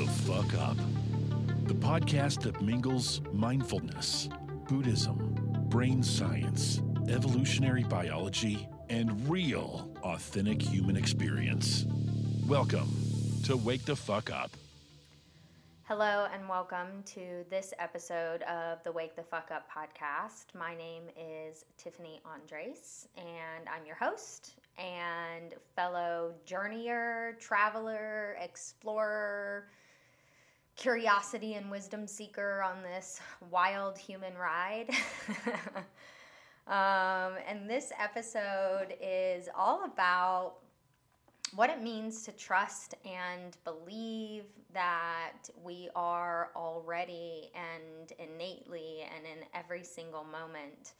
the Fuck Up, the podcast that mingles mindfulness, Buddhism, brain science, evolutionary biology, and real, authentic human experience. Welcome to Wake the Fuck Up. Hello, and welcome to this episode of the Wake the Fuck Up podcast. My name is Tiffany Andres, and I'm your host and fellow journeyer, traveler, explorer, curiosity and wisdom seeker on this wild human ride. um, and this episode is all about what it means to trust and believe that we are already and innately and in every single moment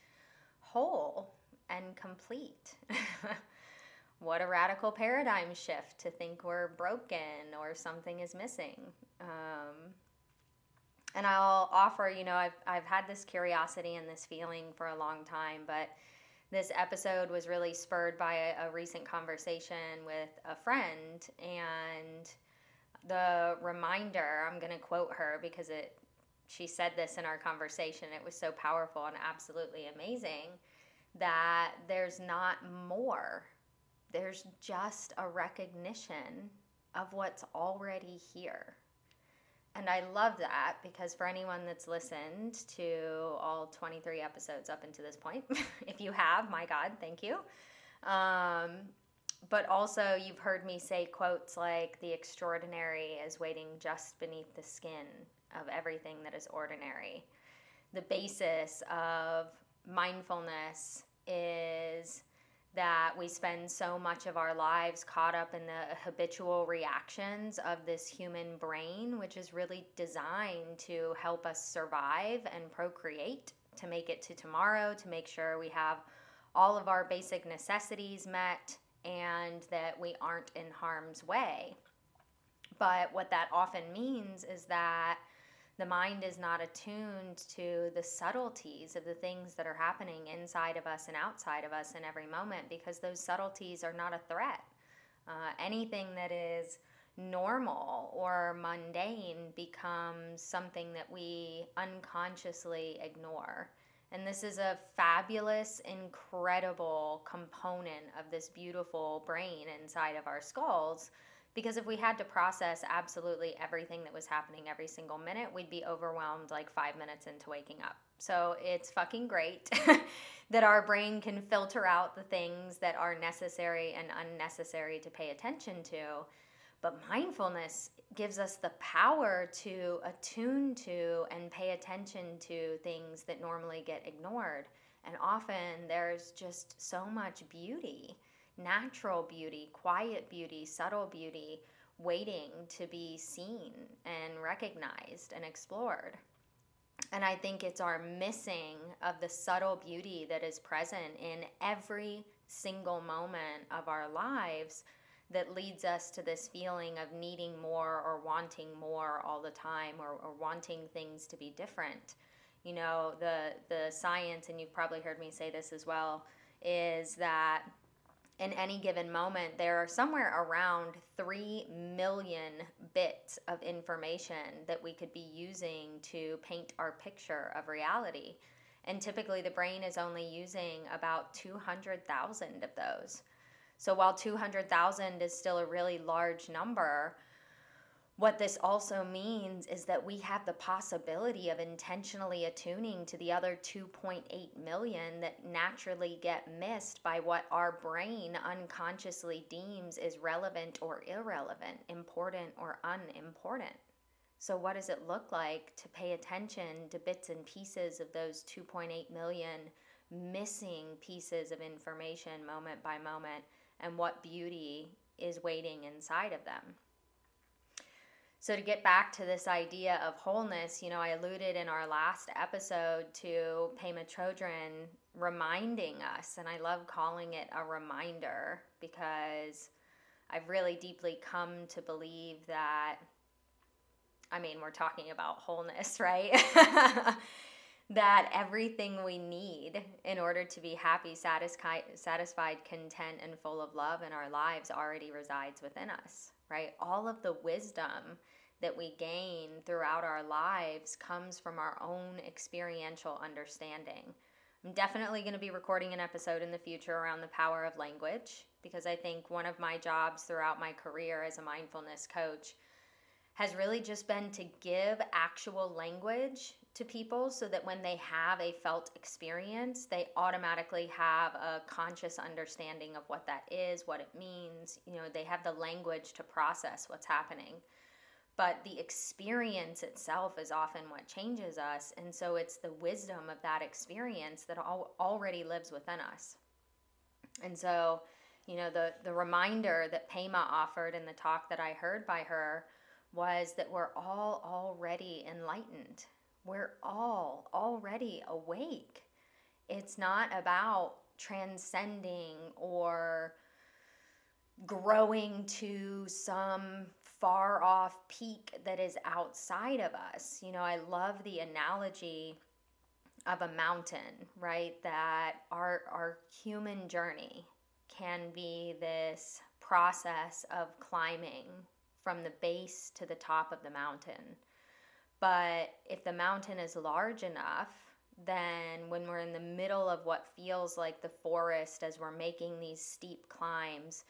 whole and complete. what a radical paradigm shift to think we're broken or something is missing. Um, and I'll offer, you know, I've, I've had this curiosity and this feeling for a long time, but this episode was really spurred by a, a recent conversation with a friend and the reminder i'm going to quote her because it she said this in our conversation it was so powerful and absolutely amazing that there's not more. There's just a recognition of what's already here and I love that because for anyone that's listened to all 23 episodes up until this point, if you have, my God, thank you. Um, but also, you've heard me say quotes like, the extraordinary is waiting just beneath the skin of everything that is ordinary. The basis of mindfulness is that we spend so much of our lives caught up in the habitual reactions of this human brain, which is really designed to help us survive and procreate, to make it to tomorrow, to make sure we have all of our basic necessities met and that we aren't in harm's way. But what that often means is that the mind is not attuned to the subtleties of the things that are happening inside of us and outside of us in every moment because those subtleties are not a threat. Uh, anything that is normal or mundane becomes something that we unconsciously ignore. And this is a fabulous, incredible component of this beautiful brain inside of our skulls because if we had to process absolutely everything that was happening every single minute, we'd be overwhelmed like five minutes into waking up. So it's fucking great that our brain can filter out the things that are necessary and unnecessary to pay attention to. But mindfulness gives us the power to attune to and pay attention to things that normally get ignored. And often there's just so much beauty natural beauty, quiet beauty, subtle beauty waiting to be seen and recognized and explored. And I think it's our missing of the subtle beauty that is present in every single moment of our lives that leads us to this feeling of needing more or wanting more all the time or, or wanting things to be different. You know, the the science, and you've probably heard me say this as well, is that in any given moment, there are somewhere around 3 million bits of information that we could be using to paint our picture of reality. And typically, the brain is only using about 200,000 of those. So, while 200,000 is still a really large number, what this also means is that we have the possibility of intentionally attuning to the other 2.8 million that naturally get missed by what our brain unconsciously deems is relevant or irrelevant, important or unimportant. So, what does it look like to pay attention to bits and pieces of those 2.8 million missing pieces of information moment by moment, and what beauty is waiting inside of them? So, to get back to this idea of wholeness, you know, I alluded in our last episode to Pema Chodron reminding us, and I love calling it a reminder because I've really deeply come to believe that. I mean, we're talking about wholeness, right? that everything we need in order to be happy, satisfied, satisfied, content, and full of love in our lives already resides within us, right? All of the wisdom that we gain throughout our lives comes from our own experiential understanding. I'm definitely going to be recording an episode in the future around the power of language because I think one of my jobs throughout my career as a mindfulness coach has really just been to give actual language to people so that when they have a felt experience, they automatically have a conscious understanding of what that is, what it means. You know, they have the language to process what's happening but the experience itself is often what changes us and so it's the wisdom of that experience that al- already lives within us and so you know the the reminder that Pema offered in the talk that I heard by her was that we're all already enlightened we're all already awake it's not about transcending or growing to some far off peak that is outside of us. You know, I love the analogy of a mountain, right? That our our human journey can be this process of climbing from the base to the top of the mountain. But if the mountain is large enough, then when we're in the middle of what feels like the forest as we're making these steep climbs,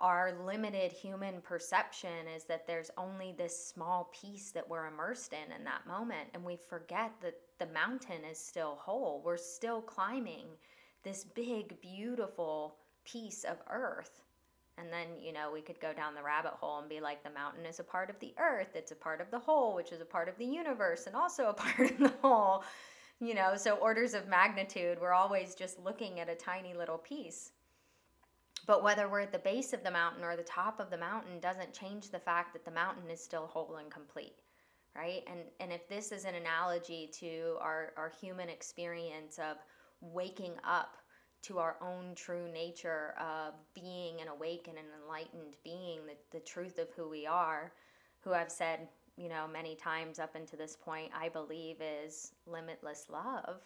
our limited human perception is that there's only this small piece that we're immersed in in that moment and we forget that the mountain is still whole we're still climbing this big beautiful piece of earth and then you know we could go down the rabbit hole and be like the mountain is a part of the earth it's a part of the whole which is a part of the universe and also a part of the whole you know so orders of magnitude we're always just looking at a tiny little piece but whether we're at the base of the mountain or the top of the mountain doesn't change the fact that the mountain is still whole and complete, right? And and if this is an analogy to our, our human experience of waking up to our own true nature of being an awakened and enlightened being, the, the truth of who we are, who I've said, you know, many times up until this point, I believe is limitless love,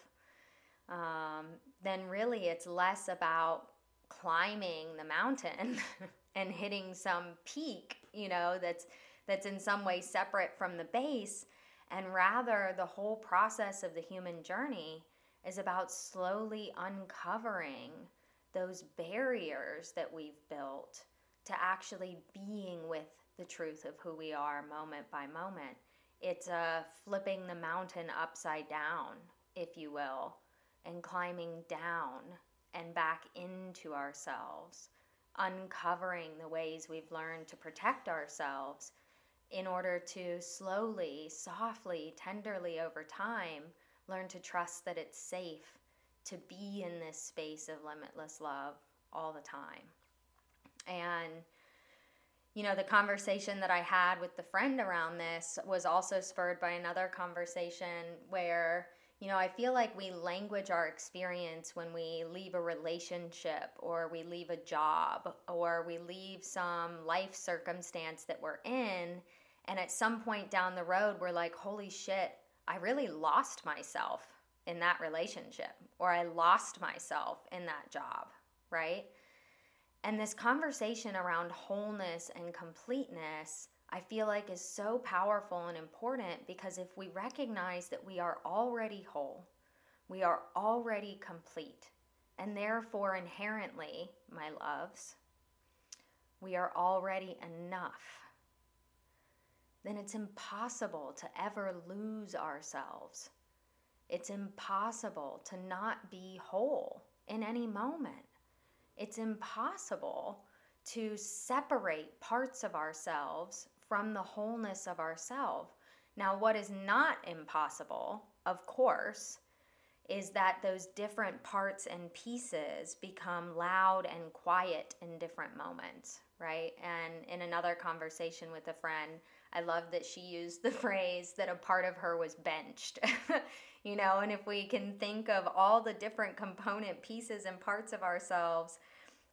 um, then really it's less about climbing the mountain and hitting some peak, you know, that's that's in some way separate from the base and rather the whole process of the human journey is about slowly uncovering those barriers that we've built to actually being with the truth of who we are moment by moment. It's a uh, flipping the mountain upside down, if you will, and climbing down and back into ourselves, uncovering the ways we've learned to protect ourselves in order to slowly, softly, tenderly over time learn to trust that it's safe to be in this space of limitless love all the time. And you know, the conversation that I had with the friend around this was also spurred by another conversation where you know, I feel like we language our experience when we leave a relationship or we leave a job or we leave some life circumstance that we're in. And at some point down the road, we're like, holy shit, I really lost myself in that relationship or I lost myself in that job, right? And this conversation around wholeness and completeness I feel like is so powerful and important because if we recognize that we are already whole, we are already complete, and therefore inherently, my loves, we are already enough, then it's impossible to ever lose ourselves. It's impossible to not be whole in any moment. It's impossible to separate parts of ourselves from the wholeness of ourself. Now, what is not impossible, of course, is that those different parts and pieces become loud and quiet in different moments, right? And in another conversation with a friend, I love that she used the phrase that a part of her was benched. you know, and if we can think of all the different component pieces and parts of ourselves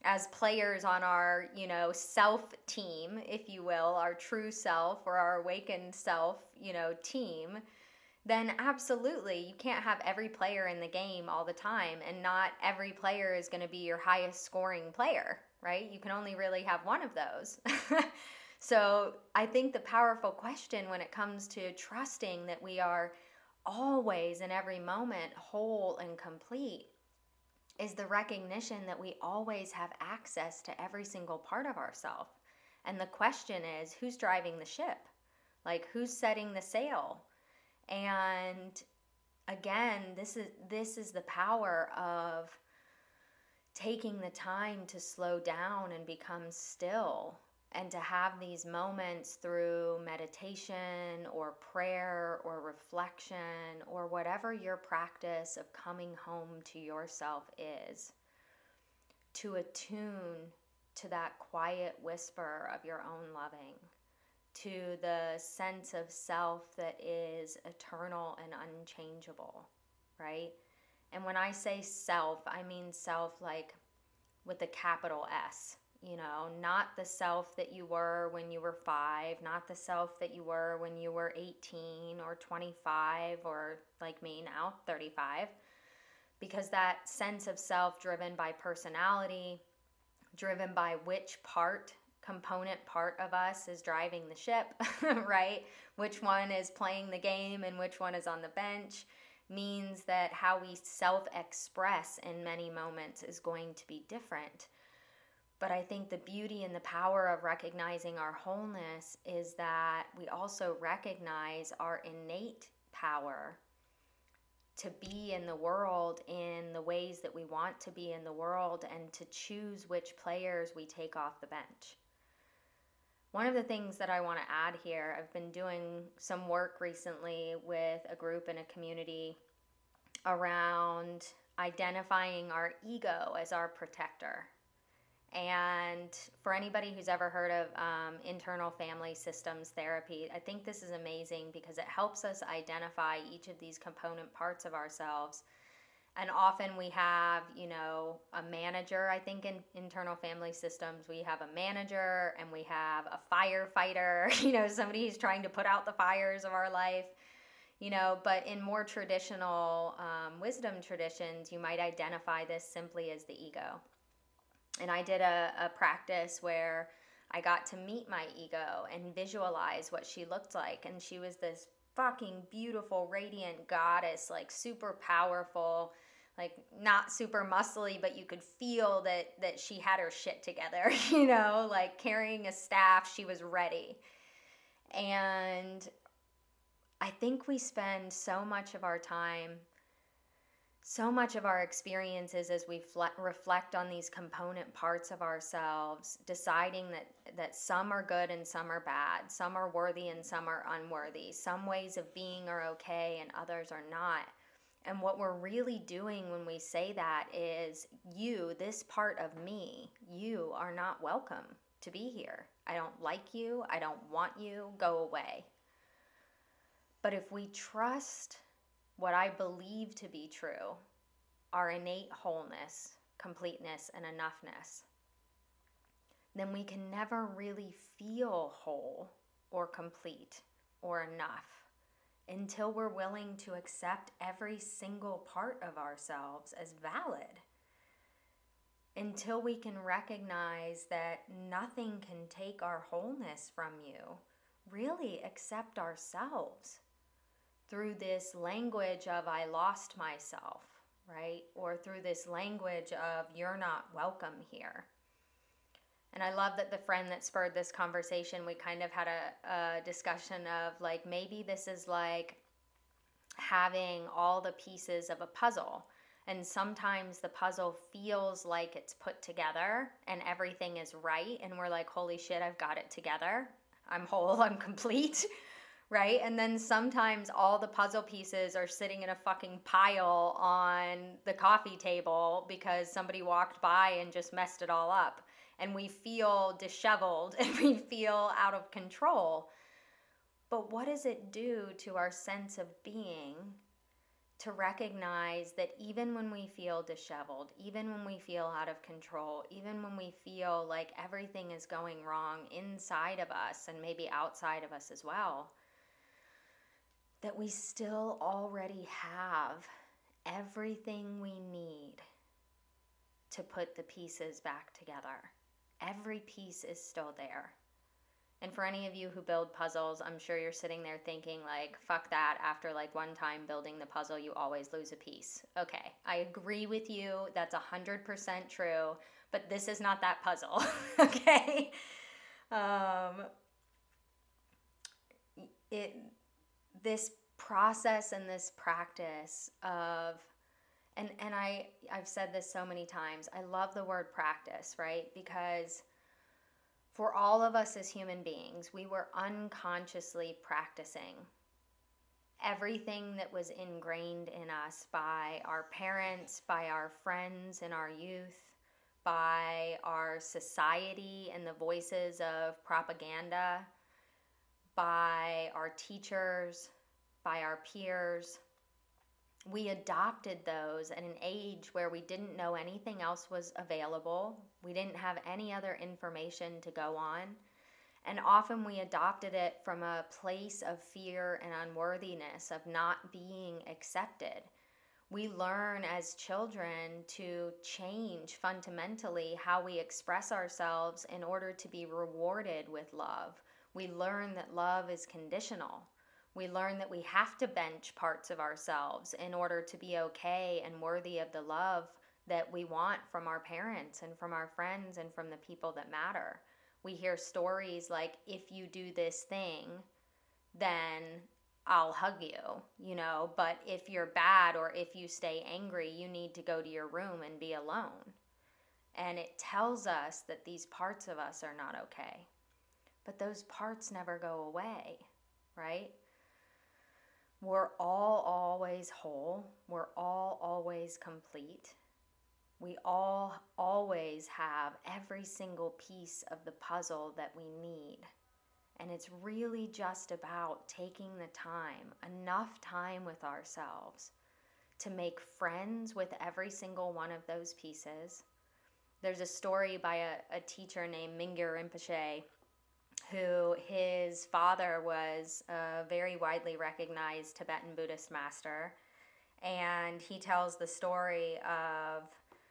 as players on our, you know, self team, if you will, our true self or our awakened self, you know, team, then absolutely you can't have every player in the game all the time and not every player is going to be your highest scoring player, right? You can only really have one of those. So I think the powerful question when it comes to trusting that we are always in every moment whole and complete is the recognition that we always have access to every single part of ourselves. And the question is who's driving the ship? Like who's setting the sail? And again, this is this is the power of taking the time to slow down and become still and to have these moments through meditation or prayer or reflection or whatever your practice of coming home to yourself is, to attune to that quiet whisper of your own loving, to the sense of self that is eternal and unchangeable, right? And when I say self, I mean self like with a capital S you know, not the self that you were when you were five, not the self that you were when you were 18 or 25 or like me now, 35. Because that sense of self driven by personality, driven by which part, component part of us is driving the ship, right? Which one is playing the game and which one is on the bench means that how we self express in many moments is going to be different but I think the beauty and the power of recognizing our wholeness is that we also recognize our innate power to be in the world in the ways that we want to be in the world and to choose which players we take off the bench. One of the things that I want to add here, I've been doing some work recently with a group and a community around identifying our ego as our protector and for anybody who's ever heard of um, internal family systems therapy, I think this is amazing because it helps us identify each of these component parts of ourselves. And often we have, you know, a manager. I think in internal family systems, we have a manager and we have a firefighter, you know, somebody who's trying to put out the fires of our life you know but in more traditional um, wisdom traditions you might identify this simply as the ego and I did a, a practice where I got to meet my ego and visualize what she looked like. And she was this fucking beautiful, radiant goddess, like super powerful, like not super muscly, but you could feel that that she had her shit together, you know, like carrying a staff, she was ready. And I think we spend so much of our time so much of our experiences as we fle- reflect on these component parts of ourselves deciding that that some are good and some are bad some are worthy and some are unworthy some ways of being are okay and others are not. And what we're really doing when we say that is you this part of me you are not welcome to be here. I don't like you. I don't want you. Go away. But if we trust what I believe to be true, our innate wholeness, completeness, and enoughness, then we can never really feel whole or complete or enough until we're willing to accept every single part of ourselves as valid. Until we can recognize that nothing can take our wholeness from you, really accept ourselves through this language of I lost myself, right? Or through this language of you're not welcome here. And I love that the friend that spurred this conversation, we kind of had a, a discussion of like maybe this is like having all the pieces of a puzzle. And sometimes the puzzle feels like it's put together and everything is right. And we're like, holy shit, I've got it together. I'm whole, I'm complete right? And then sometimes all the puzzle pieces are sitting in a fucking pile on the coffee table because somebody walked by and just messed it all up. And we feel disheveled and we feel out of control. But what does it do to our sense of being to recognize that even when we feel disheveled, even when we feel out of control, even when we feel like everything is going wrong inside of us and maybe outside of us as well, that we still already have everything we need to put the pieces back together. Every piece is still there. And for any of you who build puzzles, I'm sure you're sitting there thinking, like, fuck that. After like one time building the puzzle, you always lose a piece. Okay, I agree with you. That's 100% true. But this is not that puzzle. okay? Um, it, this process and this practice of, and, and I, I've said this so many times, I love the word practice, right? Because for all of us as human beings, we were unconsciously practicing everything that was ingrained in us by our parents, by our friends in our youth, by our society and the voices of propaganda, by our teachers, by our peers we adopted those at an age where we didn't know anything else was available. We didn't have any other information to go on. And often we adopted it from a place of fear and unworthiness, of not being accepted. We learn as children to change fundamentally how we express ourselves in order to be rewarded with love. We learn that love is conditional we learn that we have to bench parts of ourselves in order to be okay and worthy of the love that we want from our parents and from our friends and from the people that matter. We hear stories like, if you do this thing, then I'll hug you, you know, but if you're bad or if you stay angry, you need to go to your room and be alone. And it tells us that these parts of us are not okay. But those parts never go away, right? We're all always whole. We're all always complete. We all always have every single piece of the puzzle that we need. And it's really just about taking the time, enough time with ourselves to make friends with every single one of those pieces. There's a story by a, a teacher named Mingyur Rinpoche who his father was a very widely recognized Tibetan Buddhist master. And he tells the story of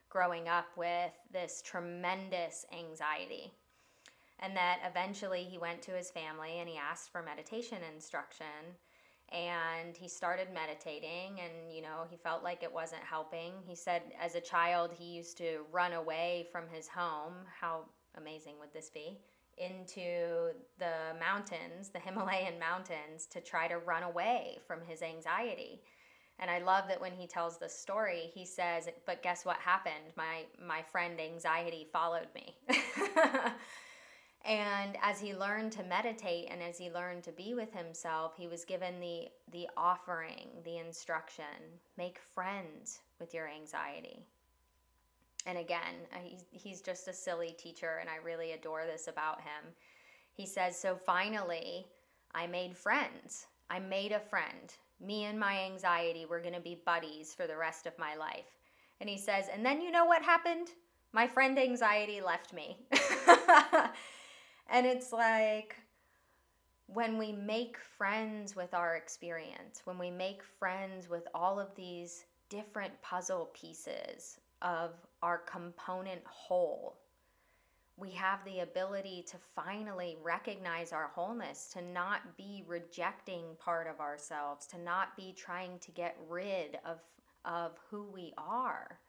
growing up with this tremendous anxiety. And that eventually he went to his family and he asked for meditation instruction. And he started meditating, and you know, he felt like it wasn't helping. He said as a child, he used to run away from his home. How amazing would this be? Into the mountains, the Himalayan mountains, to try to run away from his anxiety. And I love that when he tells the story, he says, "But guess what happened? My my friend anxiety followed me." and as he learned to meditate and as he learned to be with himself, he was given the the offering, the instruction, make friends with your anxiety and again, uh, he's just a silly teacher, and I really adore this about him. He says, So finally, I made friends. I made a friend. Me and my anxiety were going to be buddies for the rest of my life. And he says, And then you know what happened? My friend anxiety left me. and it's like, when we make friends with our experience, when we make friends with all of these different puzzle pieces of our component whole. We have the ability to finally recognize our wholeness, to not be rejecting part of ourselves, to not be trying to get rid of, of who we are.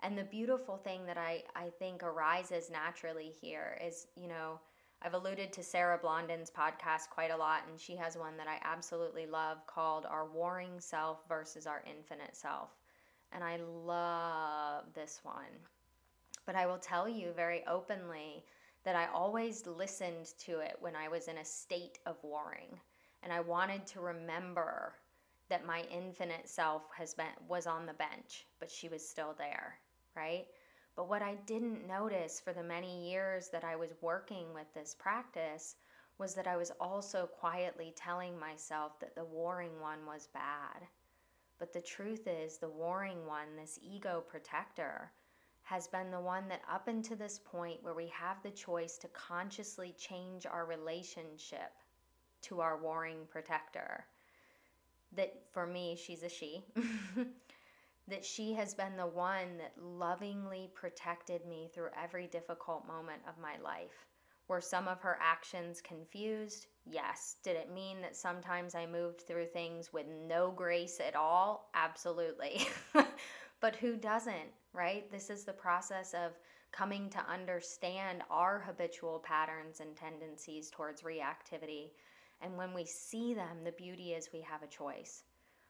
And the beautiful thing that I, I think arises naturally here is, you know, I've alluded to Sarah Blondin's podcast quite a lot, and she has one that I absolutely love called Our Warring Self versus Our Infinite Self and I love this one. But I will tell you very openly that I always listened to it when I was in a state of warring. And I wanted to remember that my infinite self has been was on the bench, but she was still there, right? But what I didn't notice for the many years that I was working with this practice was that I was also quietly telling myself that the warring one was bad but the truth is, the warring one, this ego protector, has been the one that, up until this point where we have the choice to consciously change our relationship to our warring protector, that for me, she's a she, that she has been the one that lovingly protected me through every difficult moment of my life. Were some of her actions confused? Yes. Did it mean that sometimes I moved through things with no grace at all? Absolutely. but who doesn't, right? This is the process of coming to understand our habitual patterns and tendencies towards reactivity. And when we see them, the beauty is we have a choice.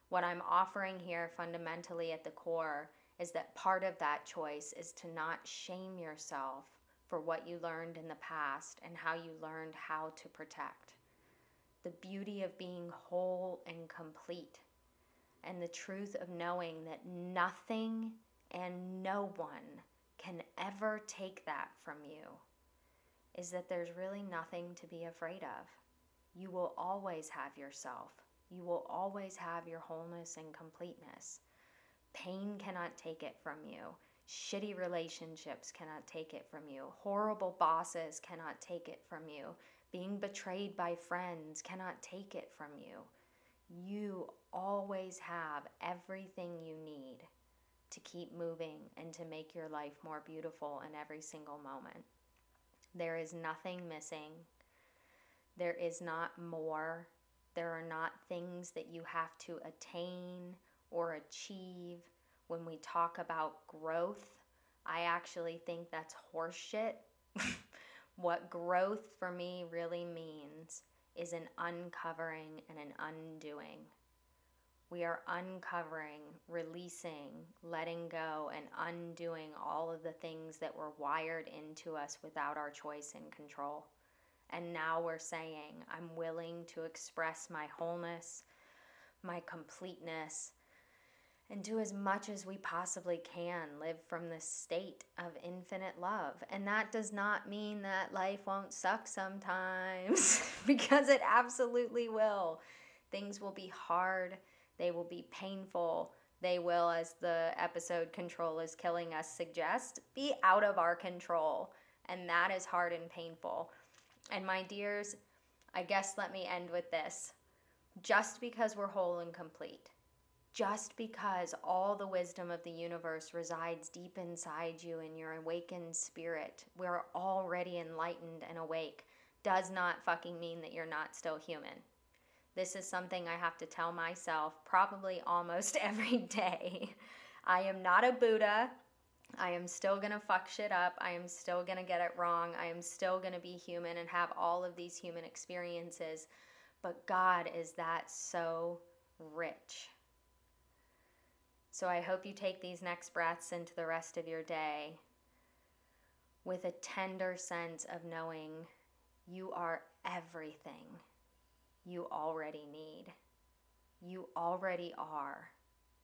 What I'm offering here fundamentally at the core is that part of that choice is to not shame yourself for what you learned in the past and how you learned how to protect. The beauty of being whole and complete, and the truth of knowing that nothing and no one can ever take that from you is that there's really nothing to be afraid of. You will always have yourself. You will always have your wholeness and completeness. Pain cannot take it from you. Shitty relationships cannot take it from you. Horrible bosses cannot take it from you. Being betrayed by friends cannot take it from you. You always have everything you need to keep moving and to make your life more beautiful in every single moment. There is nothing missing. There is not more. There are not things that you have to attain or achieve. When we talk about growth, I actually think that's horseshit. what growth for me really means is an uncovering and an undoing. We are uncovering, releasing, letting go, and undoing all of the things that were wired into us without our choice and control. And now we're saying, I'm willing to express my wholeness, my completeness, and do as much as we possibly can live from the state of infinite love. And that does not mean that life won't suck sometimes, because it absolutely will. Things will be hard, they will be painful. They will, as the episode Control is Killing Us suggest, be out of our control. And that is hard and painful. And my dears, I guess let me end with this. Just because we're whole and complete, just because all the wisdom of the universe resides deep inside you in your awakened spirit, we're already enlightened and awake, does not fucking mean that you're not still human. This is something I have to tell myself probably almost every day. I am not a Buddha. I am still gonna fuck shit up. I am still gonna get it wrong. I am still gonna be human and have all of these human experiences. But God is that so rich. So I hope you take these next breaths into the rest of your day with a tender sense of knowing you are everything you already need. You already are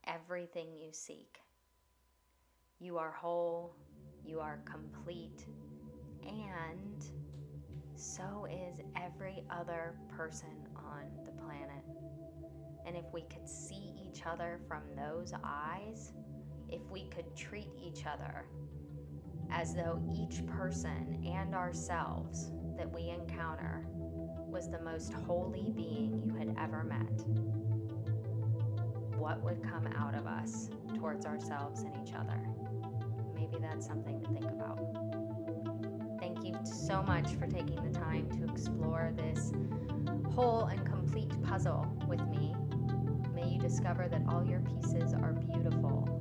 everything you seek. You are whole, you are complete, and so is every other person on the planet. And if we could see each other from those eyes, if we could treat each other as though each person and ourselves that we encounter was the most holy being you had ever met, what would come out of us towards ourselves and each other? Maybe that's something to think about. Thank you so much for taking the time to explore this whole and complete puzzle with me. Discover that all your pieces are beautiful